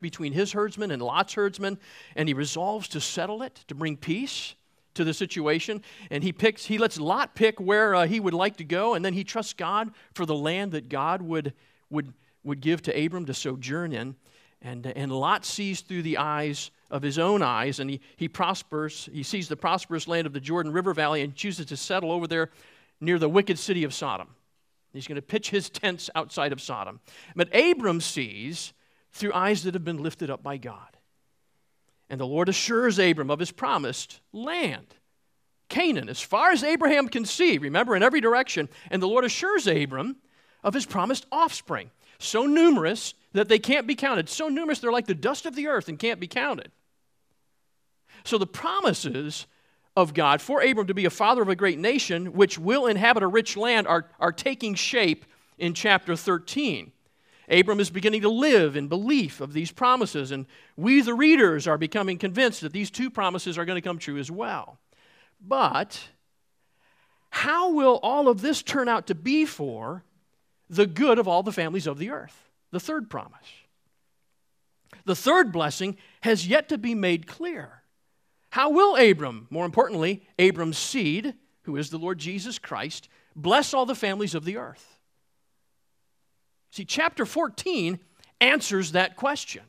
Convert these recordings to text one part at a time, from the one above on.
between his herdsmen and Lot's herdsmen, and he resolves to settle it, to bring peace to the situation. And he picks, he lets Lot pick where uh, he would like to go, and then he trusts God for the land that God would, would, would give to Abram to sojourn in. And, and Lot sees through the eyes of his own eyes, and he, he prospers. He sees the prosperous land of the Jordan River Valley and chooses to settle over there near the wicked city of Sodom. He's going to pitch his tents outside of Sodom. But Abram sees through eyes that have been lifted up by God. And the Lord assures Abram of his promised land, Canaan, as far as Abraham can see, remember, in every direction. And the Lord assures Abram of his promised offspring, so numerous that they can't be counted, so numerous they're like the dust of the earth and can't be counted. So the promises of God for Abram to be a father of a great nation, which will inhabit a rich land, are, are taking shape in chapter 13. Abram is beginning to live in belief of these promises, and we, the readers, are becoming convinced that these two promises are going to come true as well. But how will all of this turn out to be for the good of all the families of the earth? The third promise. The third blessing has yet to be made clear. How will Abram, more importantly, Abram's seed, who is the Lord Jesus Christ, bless all the families of the earth? See, chapter 14 answers that question.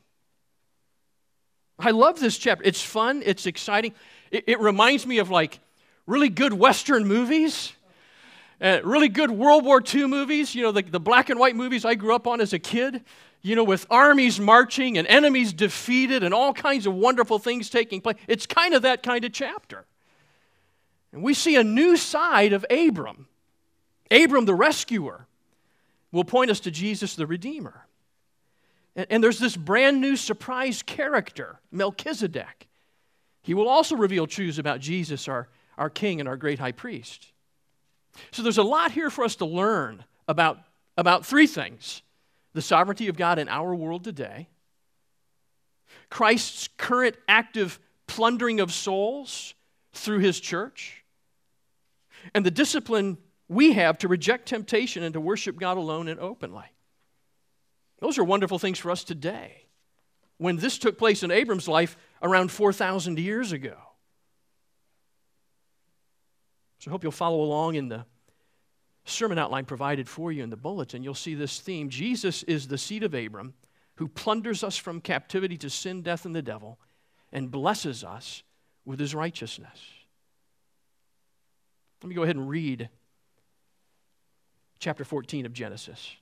I love this chapter. It's fun, it's exciting. It, it reminds me of like really good Western movies, uh, really good World War II movies, you know, the, the black and white movies I grew up on as a kid, you know, with armies marching and enemies defeated and all kinds of wonderful things taking place. It's kind of that kind of chapter. And we see a new side of Abram, Abram the rescuer will point us to Jesus the Redeemer. And, and there's this brand new surprise character, Melchizedek. He will also reveal truths about Jesus, our, our King and our great high priest. So there's a lot here for us to learn about, about three things the sovereignty of God in our world today, Christ's current active plundering of souls through his church, and the discipline we have to reject temptation and to worship God alone and openly. Those are wonderful things for us today. When this took place in Abram's life around 4,000 years ago. So I hope you'll follow along in the sermon outline provided for you in the bulletin. You'll see this theme Jesus is the seed of Abram who plunders us from captivity to sin, death, and the devil and blesses us with his righteousness. Let me go ahead and read chapter 14 of Genesis.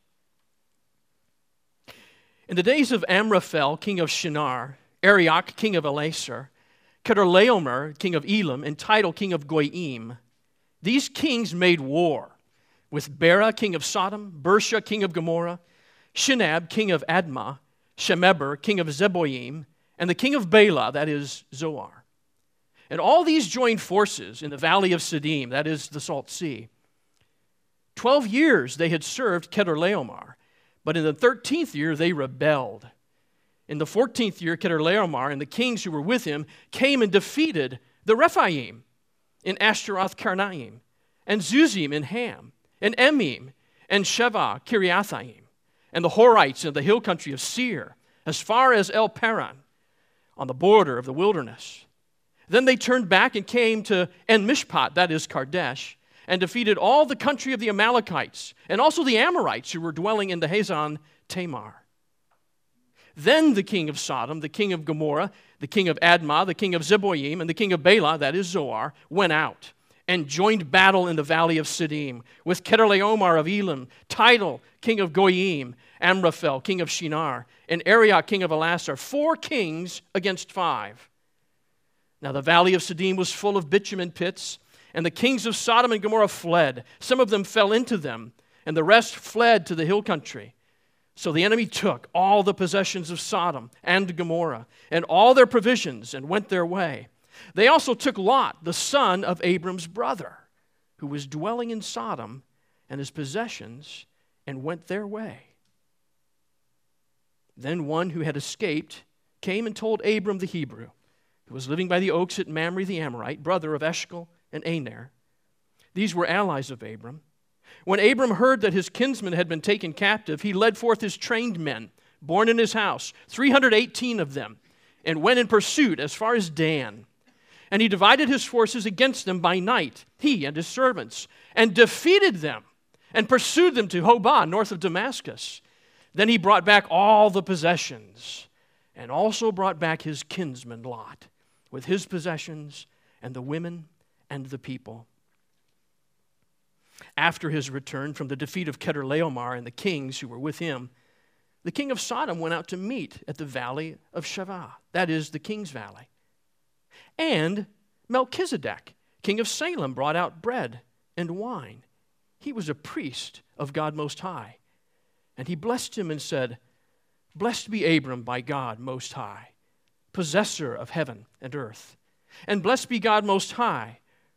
In the days of Amraphel, king of Shinar, Arioch, king of Ellasar, Chedorlaomer, king of Elam, and Tidal, king of Goyim, these kings made war with Bera, king of Sodom, Birsha, king of Gomorrah, Shinab, king of Admah, Shemeber, king of Zeboim, and the king of Bela, that is Zoar. And all these joined forces in the valley of Siddim, that is the Salt Sea. Twelve years they had served Chedorlaomer, but in the thirteenth year they rebelled. In the fourteenth year, Chedorlaomer and the kings who were with him came and defeated the Rephaim in Ashtaroth Karnaim, and Zuzim in Ham, and Emim, and Sheva Kiriathaim, and the Horites in the hill country of Seir, as far as El Paran, on the border of the wilderness. Then they turned back and came to En Mishpat, that is Kadesh, and defeated all the country of the Amalekites and also the Amorites who were dwelling in the Hazan Tamar. Then the king of Sodom, the king of Gomorrah, the king of Admah, the king of Zeboim, and the king of Bela, that is Zoar, went out and joined battle in the valley of Siddim with Chedorlaomer of Elam, Tidal, king of Goyim, Amraphel, king of Shinar, and Arioch, king of Ellasar, four kings against five. Now the valley of Siddim was full of bitumen pits and the kings of Sodom and Gomorrah fled. Some of them fell into them, and the rest fled to the hill country. So the enemy took all the possessions of Sodom and Gomorrah and all their provisions and went their way. They also took Lot, the son of Abram's brother, who was dwelling in Sodom, and his possessions and went their way. Then one who had escaped came and told Abram the Hebrew, who was living by the oaks at Mamre the Amorite, brother of Eshcol and Aner. These were allies of Abram. When Abram heard that his kinsman had been taken captive, he led forth his trained men, born in his house, 318 of them, and went in pursuit as far as Dan. And he divided his forces against them by night, he and his servants, and defeated them and pursued them to Hobah, north of Damascus. Then he brought back all the possessions and also brought back his kinsman Lot with his possessions and the women and the people. After his return from the defeat of Chedorlaomer and the kings who were with him, the king of Sodom went out to meet at the valley of Shaveh, that is, the king's valley. And Melchizedek, king of Salem, brought out bread and wine. He was a priest of God Most High. And he blessed him and said, Blessed be Abram by God Most High, possessor of heaven and earth. And blessed be God Most High,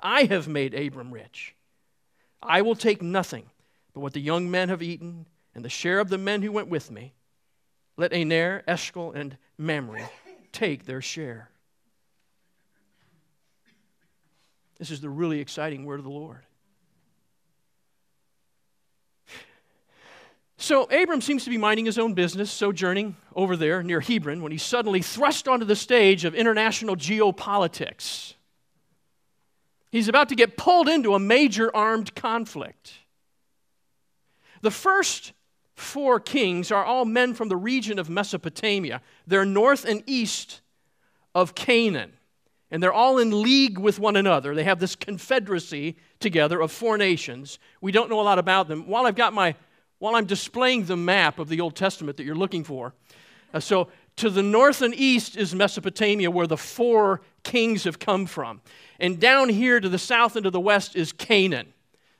I have made Abram rich. I will take nothing but what the young men have eaten and the share of the men who went with me. Let Aner, Eshcol, and Mamre take their share. This is the really exciting word of the Lord. So Abram seems to be minding his own business, sojourning over there near Hebron, when he's suddenly thrust onto the stage of international geopolitics. He's about to get pulled into a major armed conflict. The first four kings are all men from the region of Mesopotamia. They're north and east of Canaan, and they're all in league with one another. They have this confederacy together of four nations. We don't know a lot about them. While I've got my while I'm displaying the map of the Old Testament that you're looking for. Uh, so, to the north and east is Mesopotamia, where the four kings have come from. And down here to the south and to the west is Canaan,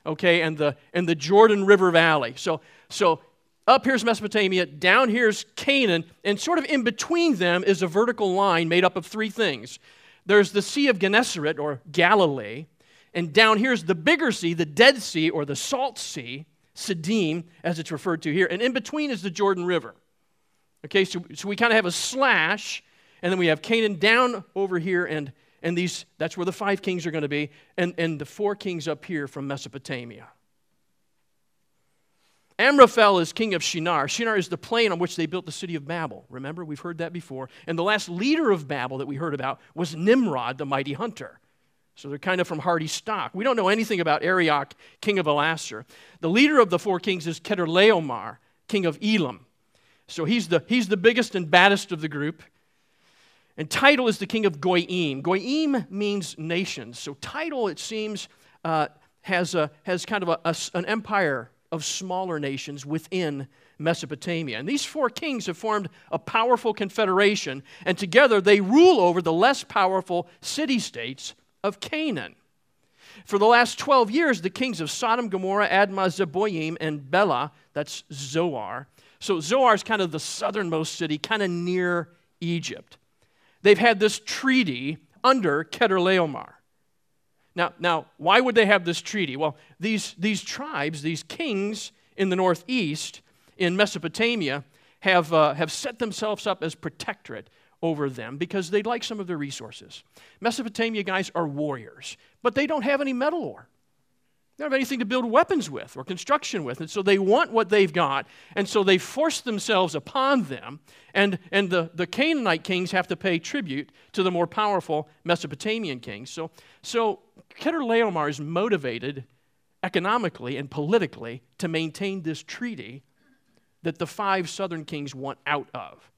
okay, and the, and the Jordan River Valley. So, so up here's Mesopotamia, down here's Canaan, and sort of in between them is a vertical line made up of three things. There's the Sea of Gennesaret, or Galilee, and down here's the bigger sea, the Dead Sea, or the Salt Sea. Siddim, as it's referred to here, and in between is the Jordan River. Okay, so, so we kind of have a slash, and then we have Canaan down over here, and, and these, that's where the five kings are going to be, and, and the four kings up here from Mesopotamia. Amraphel is king of Shinar. Shinar is the plain on which they built the city of Babel. Remember, we've heard that before. And the last leader of Babel that we heard about was Nimrod, the mighty hunter. So they're kind of from hardy stock. We don't know anything about Arioch, king of Ellasar. The leader of the four kings is Chedorlaomer, king of Elam. So he's the, he's the biggest and baddest of the group. And Tidal is the king of Goyim. Goyim means nations. So Tidal, it seems, uh, has, a, has kind of a, a, an empire of smaller nations within Mesopotamia. And these four kings have formed a powerful confederation, and together they rule over the less powerful city states of Canaan. For the last 12 years, the kings of Sodom, Gomorrah, Admah, Zeboim, and Bela, that's Zoar. So Zoar is kind of the southernmost city, kind of near Egypt. They've had this treaty under Chedorlaomer. Now, now, why would they have this treaty? Well, these, these tribes, these kings in the northeast, in Mesopotamia, have, uh, have set themselves up as protectorate over them because they'd like some of their resources. Mesopotamia guys are warriors, but they don't have any metal ore. They don't have anything to build weapons with or construction with. And so they want what they've got. And so they force themselves upon them. And, and the, the Canaanite kings have to pay tribute to the more powerful Mesopotamian kings. So, so Chedorlaomer is motivated economically and politically to maintain this treaty that the five southern kings want out of.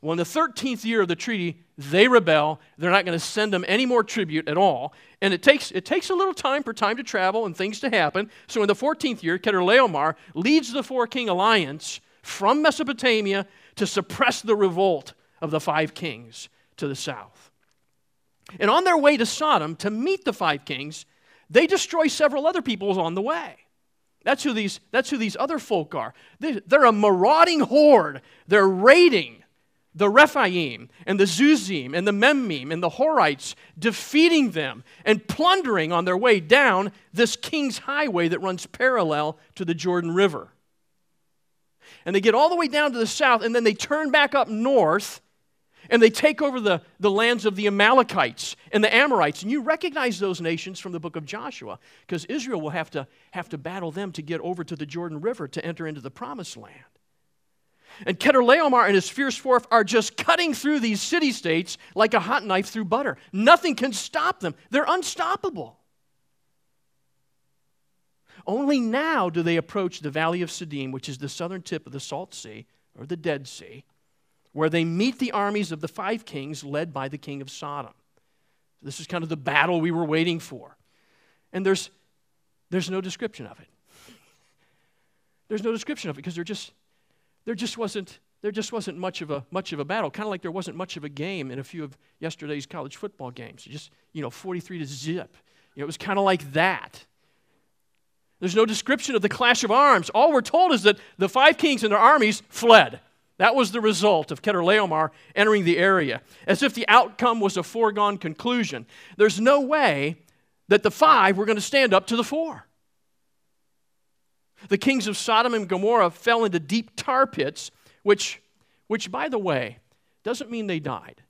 Well, in the 13th year of the treaty, they rebel. They're not going to send them any more tribute at all. And it takes, it takes a little time for time to travel and things to happen. So in the 14th year, Chedorlaomer leads the four king alliance from Mesopotamia to suppress the revolt of the five kings to the south. And on their way to Sodom to meet the five kings, they destroy several other peoples on the way. That's who these, that's who these other folk are. They're a marauding horde. They're raiding the Rephaim and the Zuzim and the Emim and the Horites, defeating them and plundering on their way down this king's highway that runs parallel to the Jordan River. And they get all the way down to the south, and then they turn back up north and they take over the, the lands of the Amalekites and the Amorites. And you recognize those nations from the book of Joshua because Israel will have to, have to battle them to get over to the Jordan River to enter into the promised land. And Chedorlaomer and his fierce force are just cutting through these city states like a hot knife through butter. Nothing can stop them, they're unstoppable. Only now do they approach the valley of Siddim, which is the southern tip of the Salt Sea or the Dead Sea, where they meet the armies of the five kings led by the king of Sodom. This is kind of the battle we were waiting for. And there's, there's no description of it. There's no description of it because there just, there just wasn't, there just wasn't much of a, much of a battle, kind of like there wasn't much of a game in a few of yesterday's college football games. Just, you know, 43 to zip. You know, it was kind of like that. There's no description of the clash of arms. All we're told is that the five kings and their armies fled. That was the result of Chedorlaomer entering the area, as if the outcome was a foregone conclusion. There's no way that the five were going to stand up to the four. The kings of Sodom and Gomorrah fell into deep tar pits, which, which by the way, doesn't mean they died.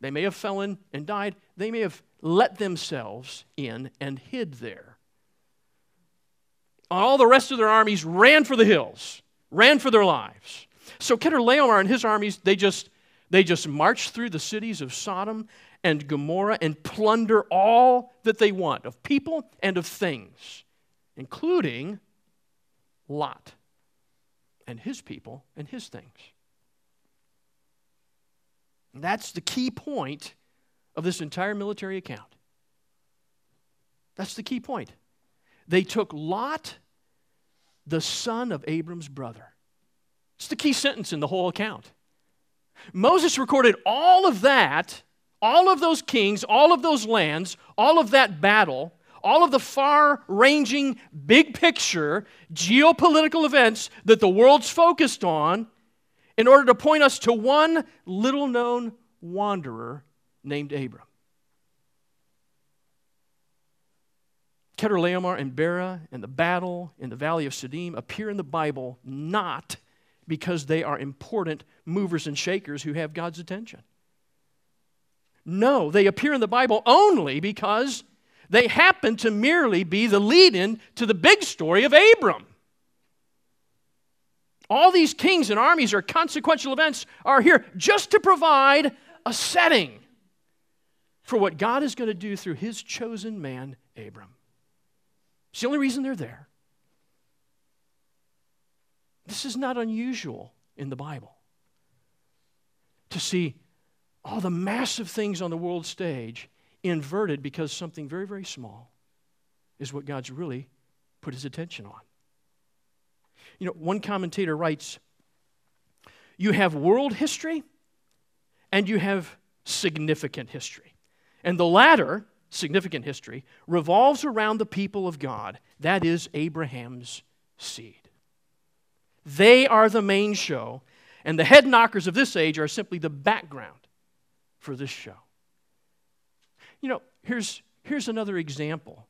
They may have fallen and died. They may have let themselves in and hid there. All the rest of their armies ran for the hills, ran for their lives. So Chedorlaomer and his armies, they just, they just march through the cities of Sodom and Gomorrah and plunder all that they want of people and of things, including Lot and his people and his things. That's the key point of this entire military account. That's the key point. They took Lot, the son of Abram's brother. It's the key sentence in the whole account. Moses recorded all of that, all of those kings, all of those lands, all of that battle, all of the far ranging, big picture geopolitical events that the world's focused on in order to point us to one little known wanderer named Abram. Chedorlaomer and Bera and the battle in the valley of Siddim appear in the Bible not because they are important movers and shakers who have God's attention. No, they appear in the Bible only because they happen to merely be the lead in to the big story of Abram. All these kings and armies or consequential events are here just to provide a setting for what God is going to do through his chosen man, Abram. It's the only reason they're there. This is not unusual in the Bible to see all the massive things on the world stage inverted because something very, very small is what God's really put his attention on. You know, one commentator writes you have world history and you have significant history. And the latter, significant history, revolves around the people of God, that is, Abraham's seed. They are the main show, and the head knockers of this age are simply the background for this show. You know, here's, here's another example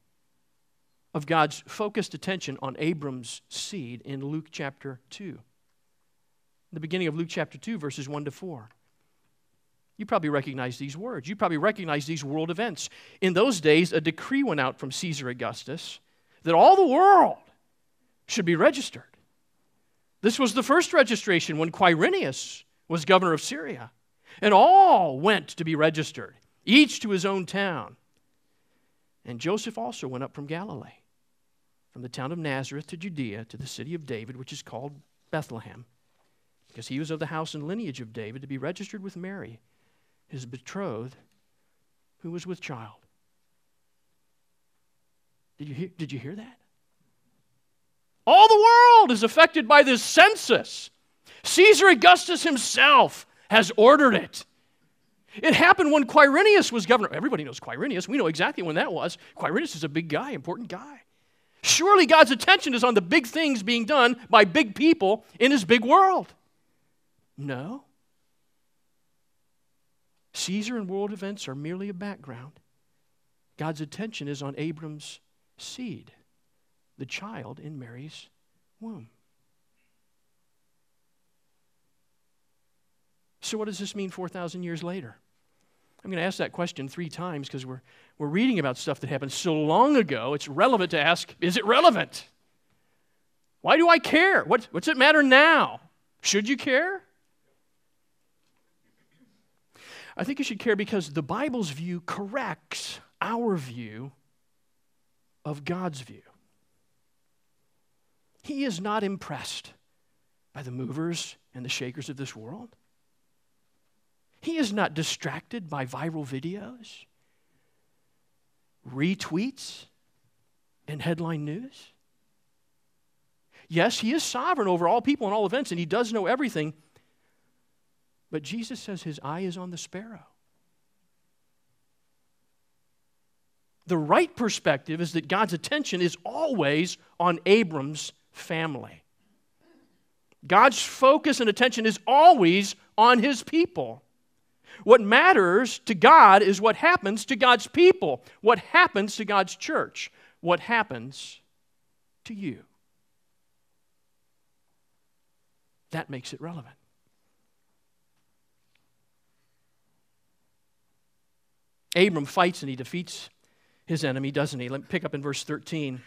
of God's focused attention on Abram's seed in Luke chapter 2. The beginning of Luke chapter 2, verses 1 to 4. You probably recognize these words. You probably recognize these world events. In those days, a decree went out from Caesar Augustus that all the world should be registered. This was the first registration when Quirinius was governor of Syria. And all went to be registered, each to his own town. And Joseph also went up from Galilee, from the town of Nazareth to Judea, to the city of David, which is called Bethlehem, because he was of the house and lineage of David, to be registered with Mary, his betrothed, who was with child. Did you hear, did you hear that? All the world is affected by this census. Caesar Augustus himself has ordered it. It happened when Quirinius was governor. Everybody knows Quirinius. We know exactly when that was. Quirinius is a big guy, important guy. Surely God's attention is on the big things being done by big people in his big world. No. Caesar and world events are merely a background. God's attention is on Abram's seed, the child in Mary's womb. So, what does this mean 4,000 years later? I'm going to ask that question three times because we're, we're reading about stuff that happened so long ago, it's relevant to ask is it relevant? Why do I care? What, what's it matter now? Should you care? I think you should care because the Bible's view corrects our view of God's view. He is not impressed by the movers and the shakers of this world. He is not distracted by viral videos, retweets, and headline news. Yes, He is sovereign over all people and all events, and He does know everything. But Jesus says His eye is on the sparrow. The right perspective is that God's attention is always on Abram's family. God's focus and attention is always on his people. What matters to God is what happens to God's people, what happens to God's church, what happens to you. That makes it relevant. Abram fights and he defeats his enemy, doesn't he? Let me pick up in verse 13.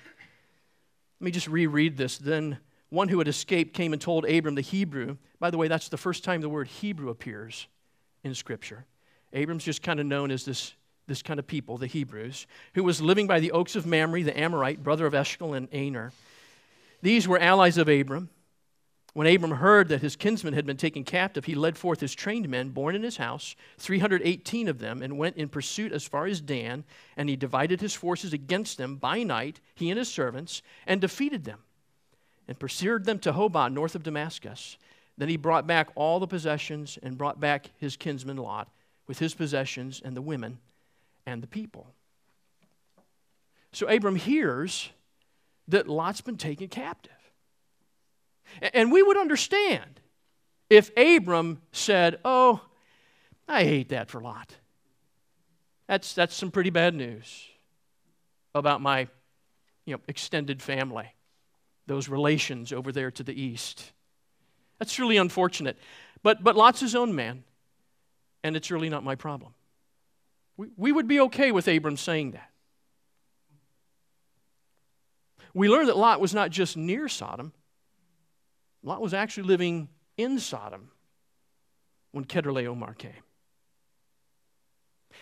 Let me just reread this. Then one who had escaped came and told Abram the Hebrew. By the way, that's the first time the word Hebrew appears in Scripture. Abram's just kind of known as this, this kind of people, the Hebrews, who was living by the oaks of Mamre, the Amorite, brother of Eshcol and Aner. These were allies of Abram. When Abram heard that his kinsman had been taken captive, he led forth his trained men, born in his house, 318 of them, and went in pursuit as far as Dan. And he divided his forces against them by night, he and his servants, and defeated them, and pursued them to Hobah, north of Damascus. Then he brought back all the possessions and brought back his kinsman Lot with his possessions and the women and the people. So Abram hears that Lot's been taken captive. And we would understand if Abram said, Oh, I hate that for Lot. That's, that's some pretty bad news about my you know, extended family, those relations over there to the east. That's truly unfortunate. But, but Lot's his own man, and it's really not my problem. We, we would be okay with Abram saying that. We learn that Lot was not just near Sodom, Lot was actually living in Sodom when Chedorlaomer came.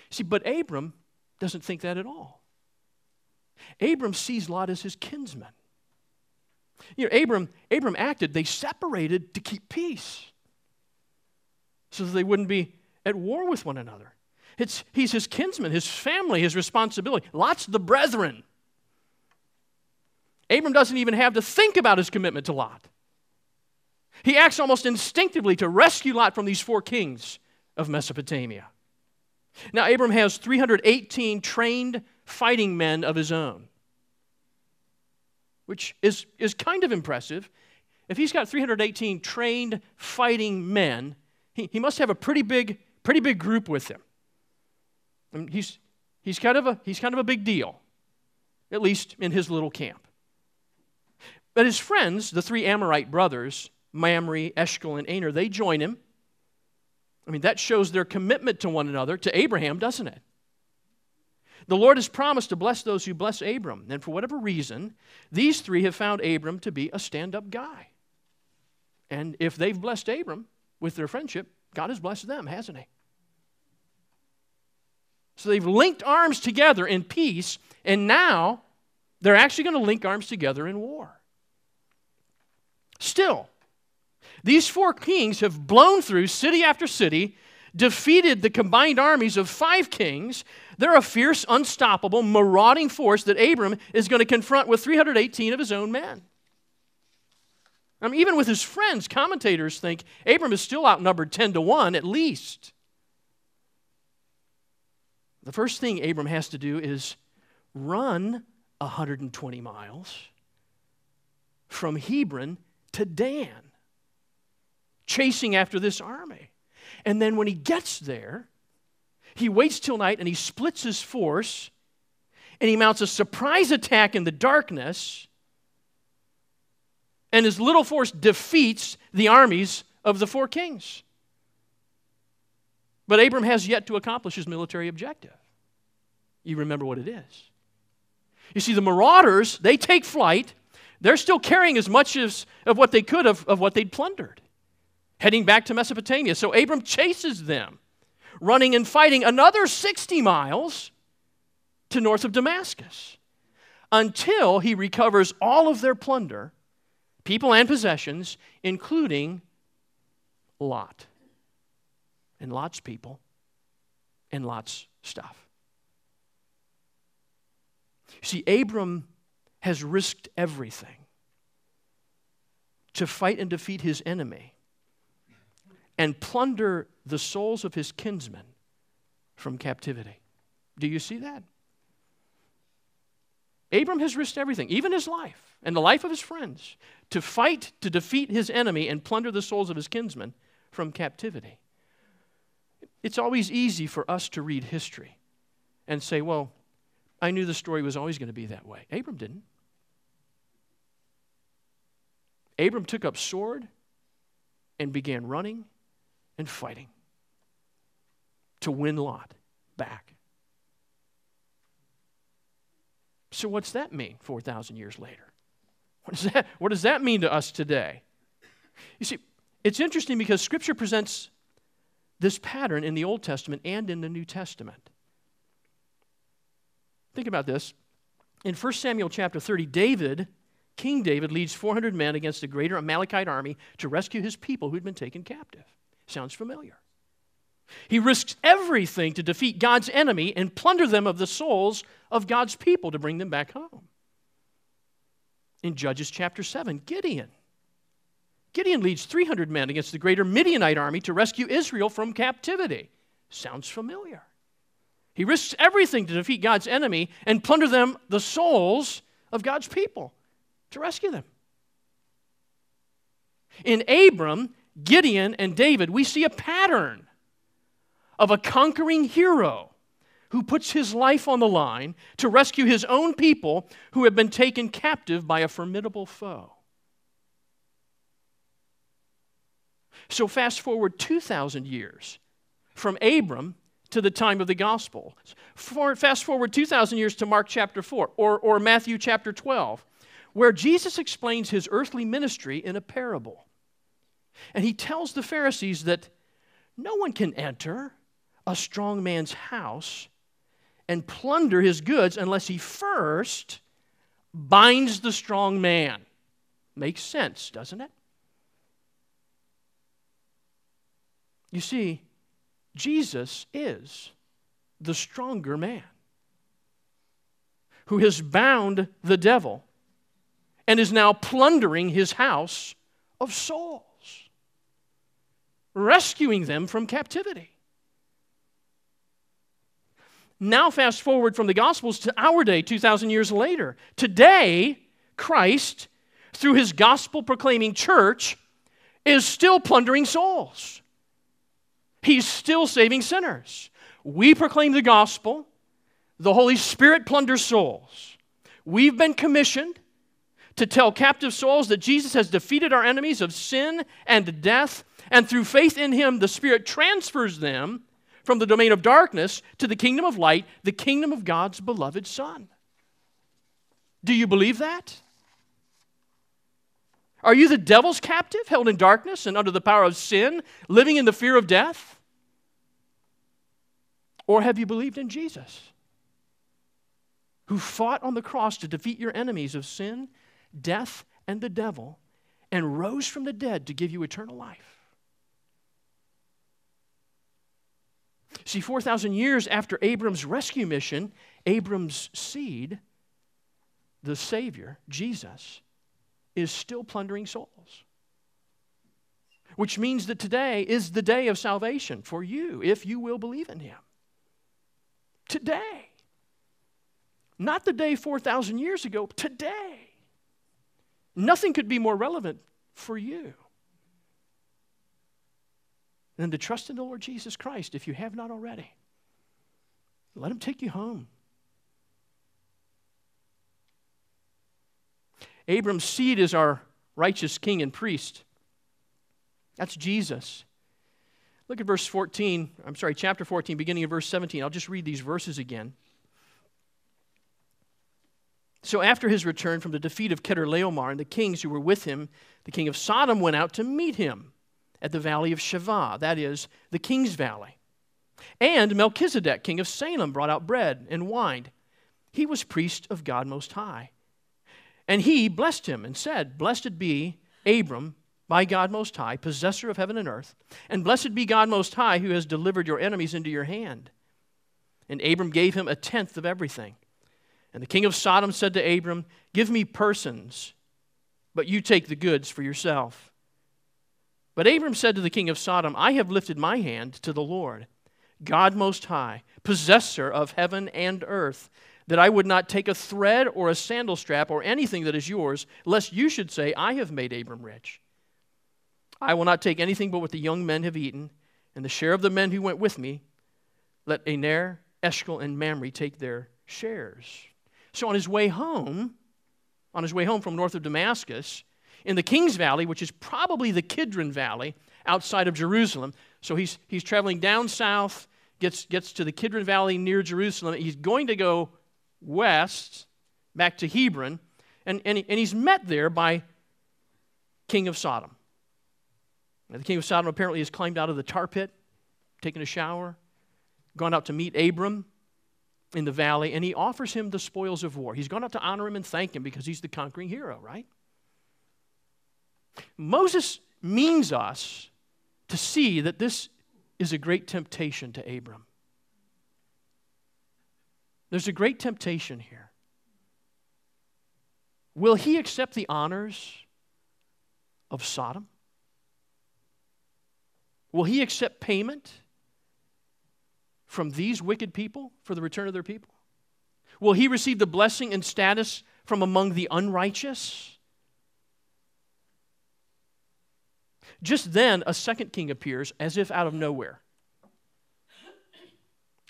See, but Abram doesn't think that at all. Abram sees Lot as his kinsman. You know, Abram, Abram acted, they separated to keep peace so that they wouldn't be at war with one another. It's, he's his kinsman, his family, his responsibility. Lot's the brethren. Abram doesn't even have to think about his commitment to Lot. He acts almost instinctively to rescue Lot from these four kings of Mesopotamia. Now, Abram has 318 trained fighting men of his own which is, is kind of impressive. If he's got 318 trained fighting men, he, he must have a pretty big, pretty big group with him. I mean, he's, he's, kind of a, he's kind of a big deal, at least in his little camp. But his friends, the three Amorite brothers, Mamre, Eshcol, and Aner, they join him. I mean, that shows their commitment to one another, to Abraham, doesn't it? The Lord has promised to bless those who bless Abram. And for whatever reason, these three have found Abram to be a stand up guy. And if they've blessed Abram with their friendship, God has blessed them, hasn't He? So they've linked arms together in peace, and now they're actually going to link arms together in war. Still, these four kings have blown through city after city, defeated the combined armies of five kings, they're a fierce, unstoppable, marauding force that Abram is going to confront with 318 of his own men. I mean, even with his friends, commentators think Abram is still outnumbered 10 to 1 at least. The first thing Abram has to do is run 120 miles from Hebron to Dan, chasing after this army. And then when he gets there, he waits till night and he splits his force and he mounts a surprise attack in the darkness. And his little force defeats the armies of the four kings. But Abram has yet to accomplish his military objective. You remember what it is. You see, the marauders, they take flight. They're still carrying as much as, of what they could of, of what they'd plundered, heading back to Mesopotamia. So Abram chases them, running and fighting another 60 miles to north of Damascus until he recovers all of their plunder, people and possessions, including Lot and Lot's people and Lot's stuff. See, Abram has risked everything to fight and defeat his enemy and plunder the souls of his kinsmen from captivity. Do you see that? Abram has risked everything, even his life and the life of his friends, to fight to defeat his enemy and plunder the souls of his kinsmen from captivity. It's always easy for us to read history and say, well, I knew the story was always going to be that way. Abram didn't. Abram took up sword and began running and fighting to win Lot back. So, what's that mean 4,000 years later? What does, that, what does that mean to us today? You see, it's interesting because Scripture presents this pattern in the Old Testament and in the New Testament. Think about this. In 1 Samuel chapter 30, David, King David, leads 400 men against a greater Amalekite army to rescue his people who'd been taken captive. Sounds familiar. He risks everything to defeat God's enemy and plunder them of the souls of God's people to bring them back home. In Judges chapter 7, Gideon. Gideon leads 300 men against the greater Midianite army to rescue Israel from captivity. Sounds familiar. He risks everything to defeat God's enemy and plunder them, the souls of God's people, to rescue them. In Abram, Gideon, and David, we see a pattern of a conquering hero who puts his life on the line to rescue his own people who have been taken captive by a formidable foe. So, fast forward 2,000 years from Abram to the time of the gospel. For, fast forward 2,000 years to Mark chapter 4 or, or Matthew chapter 12, where Jesus explains his earthly ministry in a parable. And he tells the Pharisees that no one can enter a strong man's house and plunder his goods unless he first binds the strong man. Makes sense, doesn't it? You see, Jesus is the stronger man who has bound the devil and is now plundering his house of souls, rescuing them from captivity. Now, fast forward from the Gospels to our day, 2,000 years later. Today, Christ, through his gospel proclaiming church, is still plundering souls. He's still saving sinners. We proclaim the gospel, the Holy Spirit plunders souls. We've been commissioned to tell captive souls that Jesus has defeated our enemies of sin and death, and through faith in him, the Spirit transfers them from the domain of darkness to the kingdom of light, the kingdom of God's beloved Son. Do you believe that? Are you the devil's captive, held in darkness and under the power of sin, living in the fear of death? Or have you believed in Jesus, who fought on the cross to defeat your enemies of sin, death, and the devil, and rose from the dead to give you eternal life? See, 4,000 years after Abram's rescue mission, Abram's seed, the Savior, Jesus, is still plundering souls. Which means that today is the day of salvation for you if you will believe in Him. Today. Not the day 4,000 years ago, today. Nothing could be more relevant for you than to trust in the Lord Jesus Christ if you have not already. Let him take you home. Abram's seed is our righteous king and priest. That's Jesus. Look at verse 14. I'm sorry, chapter 14, beginning of verse 17. I'll just read these verses again. So after his return from the defeat of Chedorlaomer and the kings who were with him, the king of Sodom went out to meet him at the valley of Shaveh, that is, the king's valley. And Melchizedek, king of Salem, brought out bread and wine. He was priest of God Most High. And he blessed him and said, Blessed be Abram by God Most High, possessor of heaven and earth, and blessed be God Most High, who has delivered your enemies into your hand. And Abram gave him a tenth of everything. And the king of Sodom said to Abram, Give me persons, but you take the goods for yourself. But Abram said to the king of Sodom, I have lifted my hand to the Lord, God Most High, possessor of heaven and earth that I would not take a thread or a sandal strap or anything that is yours, lest you should say, I have made Abram rich. I will not take anything but what the young men have eaten, and the share of the men who went with me. Let Aner, Eshcol, and Mamre take their shares. So on his way home, on his way home from north of Damascus, in the King's Valley, which is probably the Kidron Valley outside of Jerusalem. So he's, he's traveling down south, gets, gets to the Kidron Valley near Jerusalem. He's going to go west back to Hebron, and, and, and he's met there by king of Sodom. Now, the king of Sodom apparently has climbed out of the tar pit, taken a shower, gone out to meet Abram in the valley, and he offers him the spoils of war. He's gone out to honor him and thank him because he's the conquering hero, right? Moses means us to see that this is a great temptation to Abram. There's a great temptation here. Will he accept the honors of Sodom? Will he accept payment from these wicked people for the return of their people? Will he receive the blessing and status from among the unrighteous? Just then, a second king appears as if out of nowhere.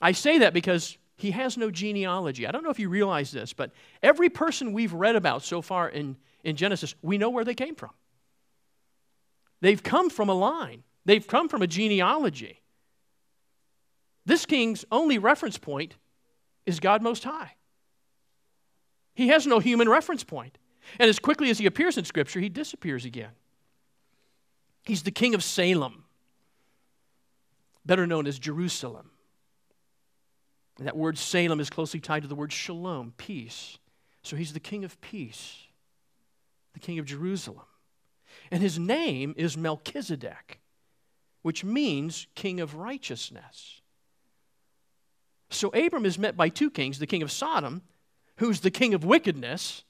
I say that because he has no genealogy. I don't know if you realize this, but every person we've read about so far in, in Genesis, we know where they came from. They've come from a line, they've come from a genealogy. This king's only reference point is God Most High. He has no human reference point. And as quickly as he appears in Scripture, he disappears again. He's the king of Salem, better known as Jerusalem. And that word Salem is closely tied to the word shalom, peace. So he's the king of peace, the king of Jerusalem. And his name is Melchizedek, which means king of righteousness. So Abram is met by two kings the king of Sodom, who's the king of wickedness,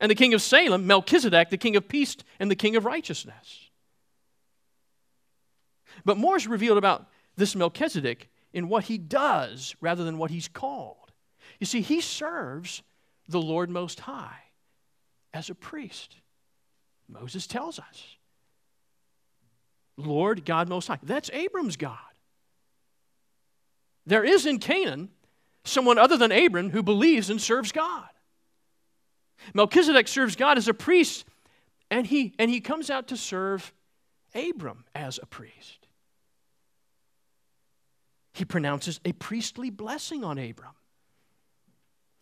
and the king of Salem, Melchizedek, the king of peace and the king of righteousness. But more is revealed about this Melchizedek in what he does rather than what he's called. You see, he serves the Lord Most High as a priest. Moses tells us. Lord God Most High. That's Abram's God. There is in Canaan someone other than Abram who believes and serves God. Melchizedek serves God as a priest, and he, and he comes out to serve Abram as a priest he pronounces a priestly blessing on Abram.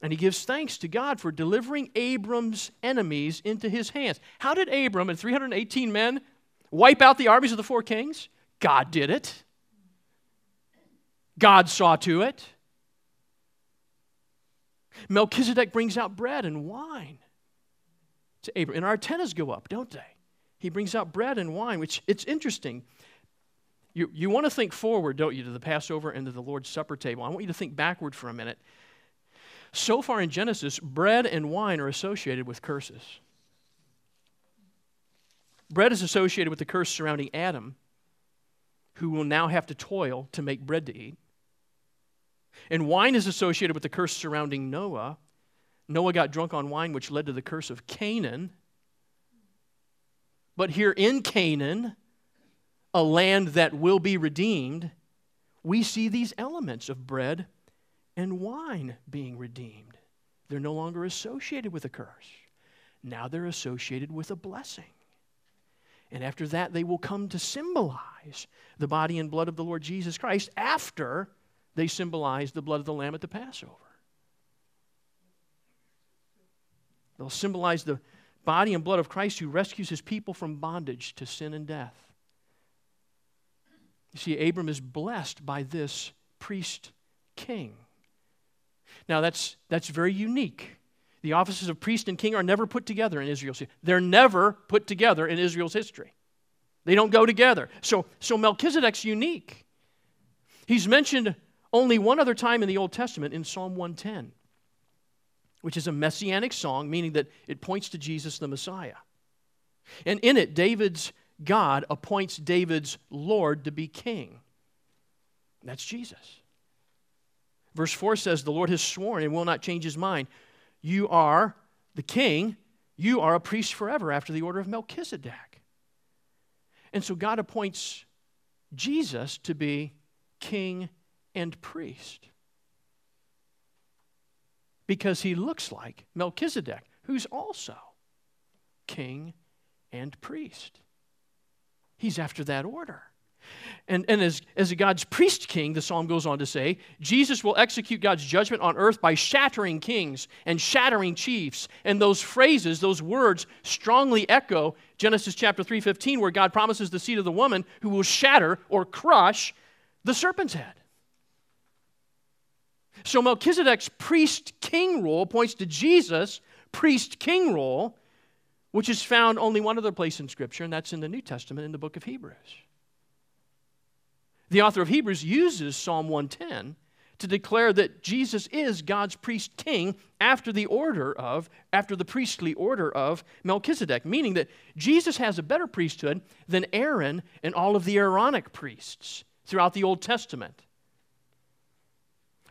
And he gives thanks to God for delivering Abram's enemies into his hands. How did Abram and 318 men wipe out the armies of the four kings? God did it. God saw to it. Melchizedek brings out bread and wine to Abraham. And our antennas go up, don't they? He brings out bread and wine, which it's interesting. You, you want to think forward, don't you, to the Passover and to the Lord's Supper table. I want you to think backward for a minute. So far in Genesis, bread and wine are associated with curses. Bread is associated with the curse surrounding Adam, who will now have to toil to make bread to eat. And wine is associated with the curse surrounding Noah. Noah got drunk on wine, which led to the curse of Canaan. But here in Canaan, a land that will be redeemed, we see these elements of bread and wine being redeemed. They're no longer associated with a curse. Now they're associated with a blessing. And after that, they will come to symbolize the body and blood of the Lord Jesus Christ after they symbolize the blood of the Lamb at the Passover. They'll symbolize the body and blood of Christ who rescues his people from bondage to sin and death. You see, Abram is blessed by this priest king. Now, that's, that's very unique. The offices of priest and king are never put together in Israel's history. They're never put together in Israel's history. They don't go together. So, so Melchizedek's unique. He's mentioned only one other time in the Old Testament in Psalm 110, which is a messianic song, meaning that it points to Jesus the Messiah. And in it, David's God appoints David's Lord to be king. That's Jesus. Verse 4 says, The Lord has sworn and will not change his mind. You are the king, you are a priest forever after the order of Melchizedek. And so God appoints Jesus to be king and priest because he looks like Melchizedek, who's also king and priest. He's after that order. And, and as, as God's priest king, the psalm goes on to say, Jesus will execute God's judgment on earth by shattering kings and shattering chiefs. And those phrases, those words, strongly echo Genesis chapter 3:15, where God promises the seed of the woman who will shatter or crush the serpent's head. So Melchizedek's priest king role points to Jesus' priest king role, which is found only one other place in Scripture, and that's in the New Testament in the book of Hebrews. The author of Hebrews uses Psalm 110 to declare that Jesus is God's priest king after the order of, after the priestly order of Melchizedek, meaning that Jesus has a better priesthood than Aaron and all of the Aaronic priests throughout the Old Testament.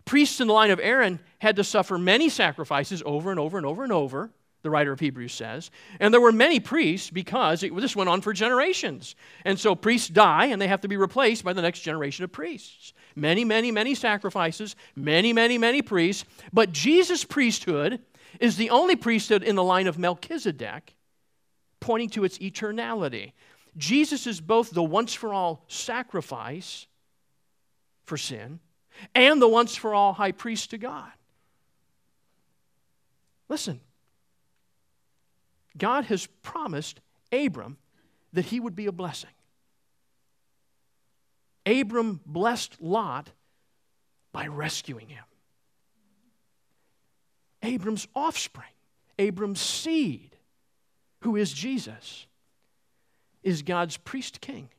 Priests in the line of Aaron had to suffer many sacrifices over and over and over and over the writer of Hebrews says. And there were many priests because it, this went on for generations. And so priests die and they have to be replaced by the next generation of priests. Many, many, many sacrifices, many, many, many priests. But Jesus' priesthood is the only priesthood in the line of Melchizedek, pointing to its eternality. Jesus is both the once for all sacrifice for sin and the once for all high priest to God. Listen, God has promised Abram that he would be a blessing. Abram blessed Lot by rescuing him. Abram's offspring, Abram's seed, who is Jesus, is God's priest king.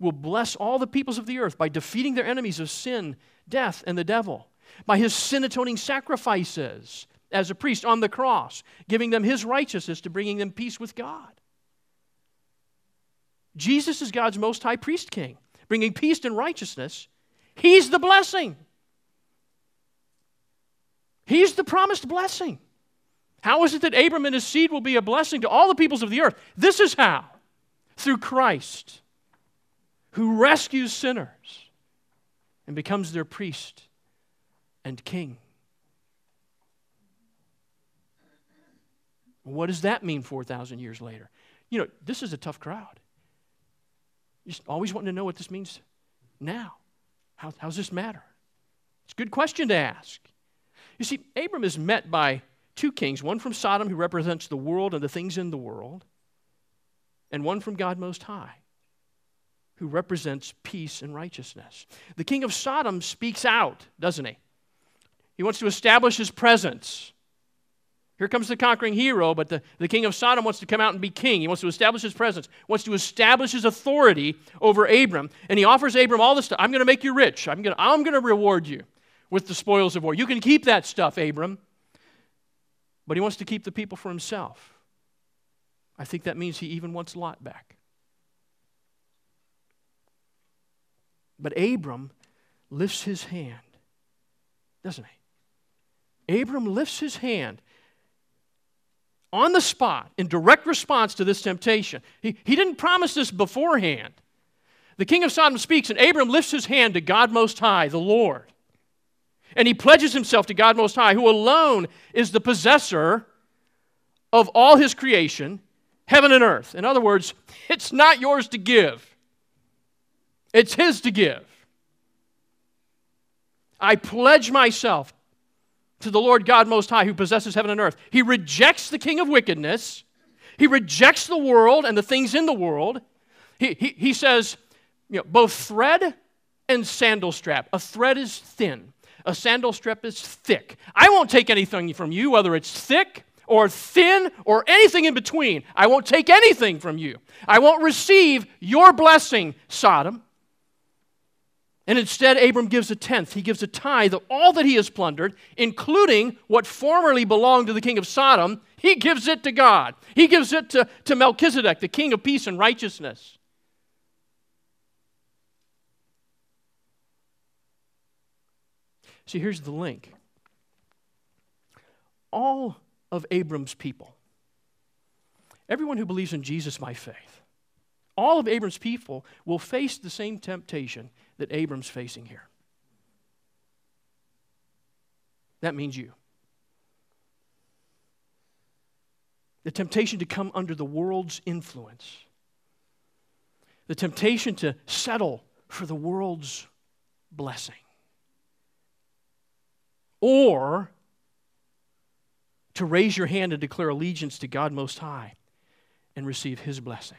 Will bless all the peoples of the earth by defeating their enemies of sin, death, and the devil, by his sin atoning sacrifices as a priest on the cross, giving them his righteousness to bringing them peace with God. Jesus is God's most high priest king, bringing peace and righteousness. He's the blessing. He's the promised blessing. How is it that Abram and his seed will be a blessing to all the peoples of the earth? This is how through Christ, who rescues sinners and becomes their priest and king. What does that mean 4,000 years later? You know, this is a tough crowd. Just always wanting to know what this means now. How, how's this matter? It's a good question to ask. You see, Abram is met by two kings one from Sodom, who represents the world and the things in the world, and one from God Most High, who represents peace and righteousness. The king of Sodom speaks out, doesn't he? He wants to establish his presence. Here comes the conquering hero, but the, the king of Sodom wants to come out and be king. He wants to establish his presence, wants to establish his authority over Abram. And he offers Abram all this stuff. I'm going to make you rich. I'm going I'm going to reward you with the spoils of war. You can keep that stuff, Abram. But he wants to keep the people for himself. I think that means he even wants Lot back. But Abram lifts his hand, doesn't he? Abram lifts his hand on the spot in direct response to this temptation. He, he didn't promise this beforehand. The king of Sodom speaks, and Abram lifts his hand to God Most High, the Lord. And he pledges himself to God Most High, who alone is the possessor of all his creation, heaven and earth. In other words, it's not yours to give, it's his to give. I pledge myself to the Lord God Most High, who possesses heaven and earth. He rejects the king of wickedness, he rejects the world and the things in the world. He, he, he says, you know, both thread and sandal strap. A thread is thin, a sandal strap is thick. I won't take anything from you, whether it's thick or thin or anything in between. I won't take anything from you. I won't receive your blessing, Sodom. And instead, Abram gives a tenth. He gives a tithe of all that he has plundered, including what formerly belonged to the king of Sodom. He gives it to God. He gives it to, to Melchizedek, the king of peace and righteousness. See, here's the link. All of Abram's people, everyone who believes in Jesus by faith, all of Abram's people will face the same temptation that Abram's facing here. That means you. The temptation to come under the world's influence, the temptation to settle for the world's blessing, or to raise your hand and declare allegiance to God Most High and receive His blessing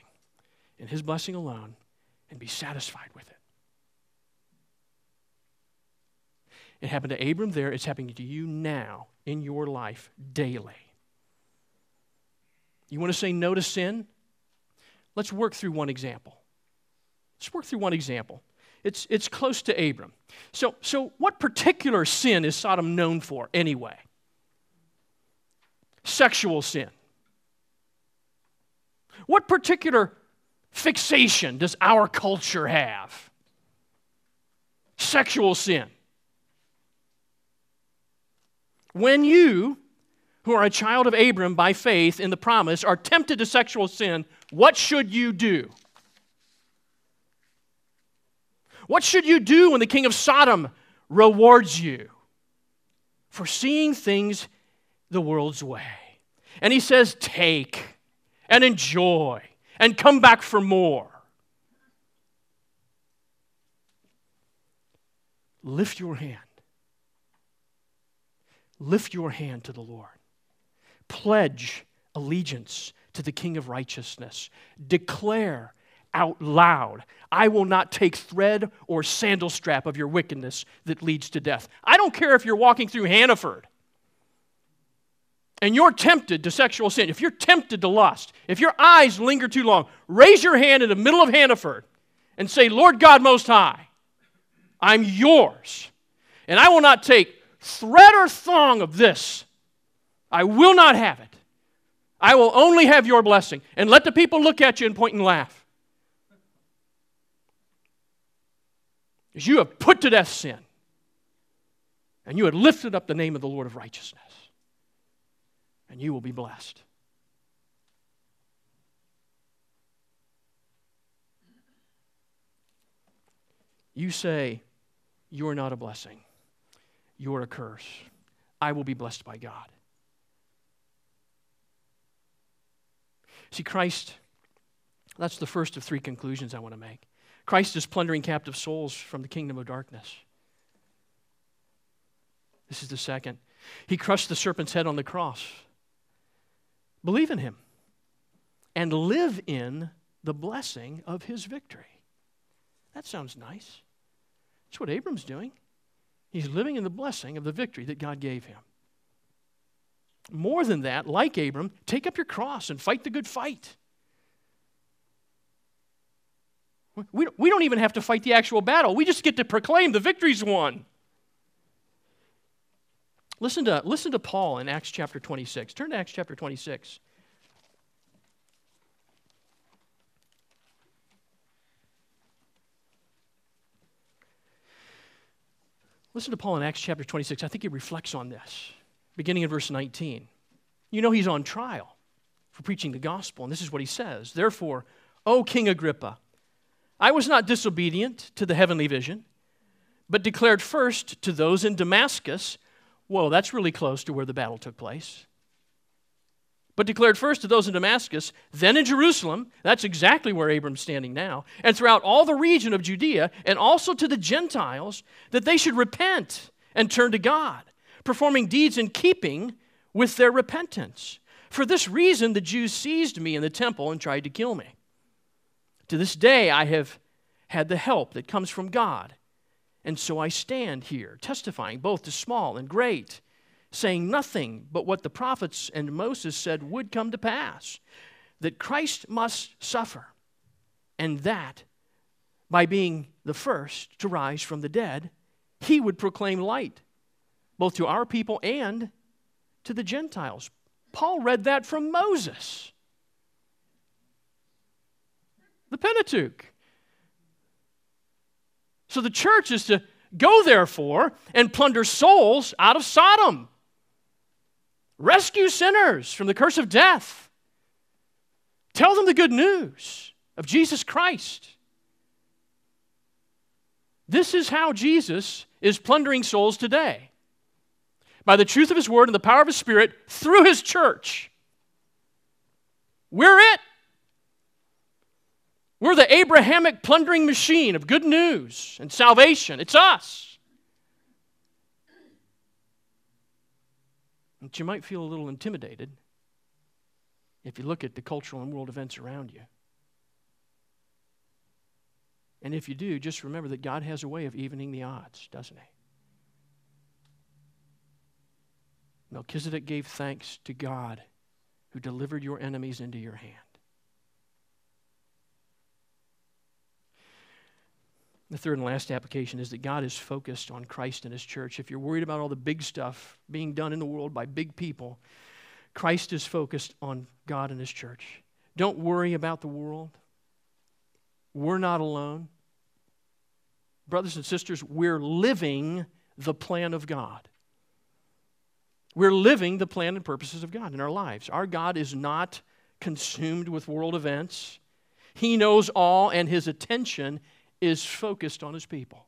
and His blessing alone and be satisfied with it. It happened to Abram there, it's happening to you now in your life daily. You want to say no to sin? Let's work through one example. Let's work through one example. It's, it's close to Abram. So, so, what particular sin is Sodom known for anyway? Sexual sin. What particular fixation does our culture have? Sexual sin. When you, who are a child of Abram by faith in the promise, are tempted to sexual sin, what should you do? What should you do when the king of Sodom rewards you for seeing things the world's way? And he says, Take and enjoy and come back for more. Lift your hand lift your hand to the Lord. Pledge allegiance to the King of righteousness. Declare out loud, I will not take thread or sandal strap of your wickedness that leads to death. I don't care if you're walking through Hannaford and you're tempted to sexual sin, if you're tempted to lust, if your eyes linger too long, raise your hand in the middle of Hannaford and say, Lord God Most High, I'm yours. And I will not take thread or thong of this. I will not have it. I will only have your blessing. And let the people look at you and point and laugh. As you have put to death sin, and you have lifted up the name of the Lord of righteousness, and you will be blessed. You say, You are not a blessing you're a curse. I will be blessed by God. See, Christ, that's the first of three conclusions I want to make. Christ is plundering captive souls from the kingdom of darkness. This is the second. He crushed the serpent's head on the cross. Believe in him and live in the blessing of his victory. That sounds nice. That's what Abram's doing. He's living in the blessing of the victory that God gave him. More than that, like Abram, take up your cross and fight the good fight. We, we don't even have to fight the actual battle. We just get to proclaim the victory's won. Listen to, listen to Paul in Acts chapter 26. Turn to Acts chapter 26. Listen to Paul in Acts chapter 26. I think he reflects on this, beginning in verse 19. You know, he's on trial for preaching the gospel, and this is what he says Therefore, O King Agrippa, I was not disobedient to the heavenly vision, but declared first to those in Damascus. Whoa, that's really close to where the battle took place. But declared first to those in Damascus, then in Jerusalem, that's exactly where Abram's standing now, and throughout all the region of Judea, and also to the Gentiles, that they should repent and turn to God, performing deeds in keeping with their repentance. For this reason, the Jews seized me in the temple and tried to kill me. To this day, I have had the help that comes from God. And so I stand here, testifying both to small and great, saying nothing but what the prophets and Moses said would come to pass that Christ must suffer, and that by being the first to rise from the dead, he would proclaim light both to our people and to the Gentiles. Paul read that from Moses, the Pentateuch. So the church is to go, therefore, and plunder souls out of Sodom, rescue sinners from the curse of death, tell them the good news of Jesus Christ. This is how Jesus is plundering souls today by the truth of his word and the power of his spirit through his church. We're it. We're the Abrahamic plundering machine of good news and salvation. It's us. But you might feel a little intimidated if you look at the cultural and world events around you. And if you do, just remember that God has a way of evening the odds, doesn't He? Melchizedek gave thanks to God who delivered your enemies into your hand. The third and last application is that God is focused on Christ and His church. If you're worried about all the big stuff being done in the world by big people, Christ is focused on God and His church. Don't worry about the world. We're not alone. Brothers and sisters, we're living the plan of God. We're living the plan and purposes of God in our lives. Our God is not consumed with world events, He knows all, and His attention is focused on his people.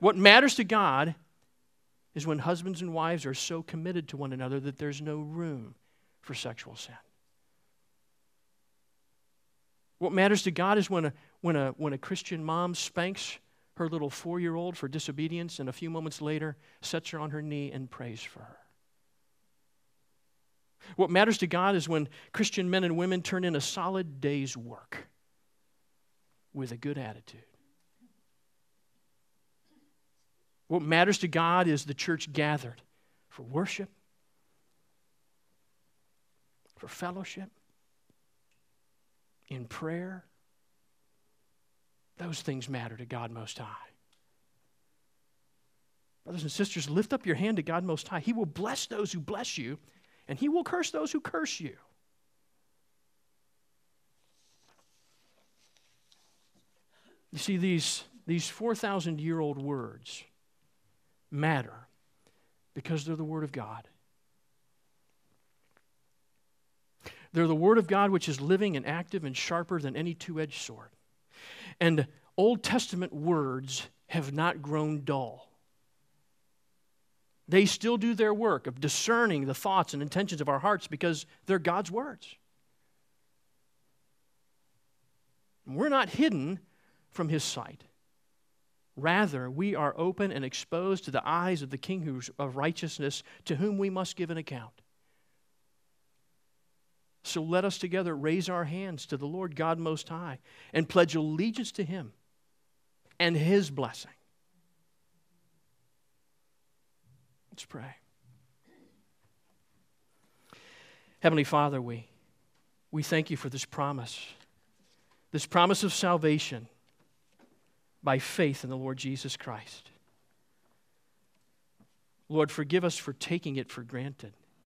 What matters to God is when husbands and wives are so committed to one another that there's no room for sexual sin. What matters to God is when a, when a, when a Christian mom spanks her little four year old for disobedience and a few moments later sets her on her knee and prays for her. What matters to God is when Christian men and women turn in a solid day's work with a good attitude. What matters to God is the church gathered for worship, for fellowship, in prayer. Those things matter to God Most High. Brothers and sisters, lift up your hand to God Most High. He will bless those who bless you, and He will curse those who curse you. You see, these, these 4,000 year old words matter because they're the Word of God. They're the Word of God, which is living and active and sharper than any two edged sword. And Old Testament words have not grown dull. They still do their work of discerning the thoughts and intentions of our hearts because they're God's words. we're not hidden from his sight. Rather, we are open and exposed to the eyes of the King of righteousness, to whom we must give an account. So let us together raise our hands to the Lord God Most High and pledge allegiance to Him and His blessing. Let's pray. Heavenly Father, we, we thank you for this promise, this promise of salvation by faith in the Lord Jesus Christ. Lord, forgive us for taking it for granted.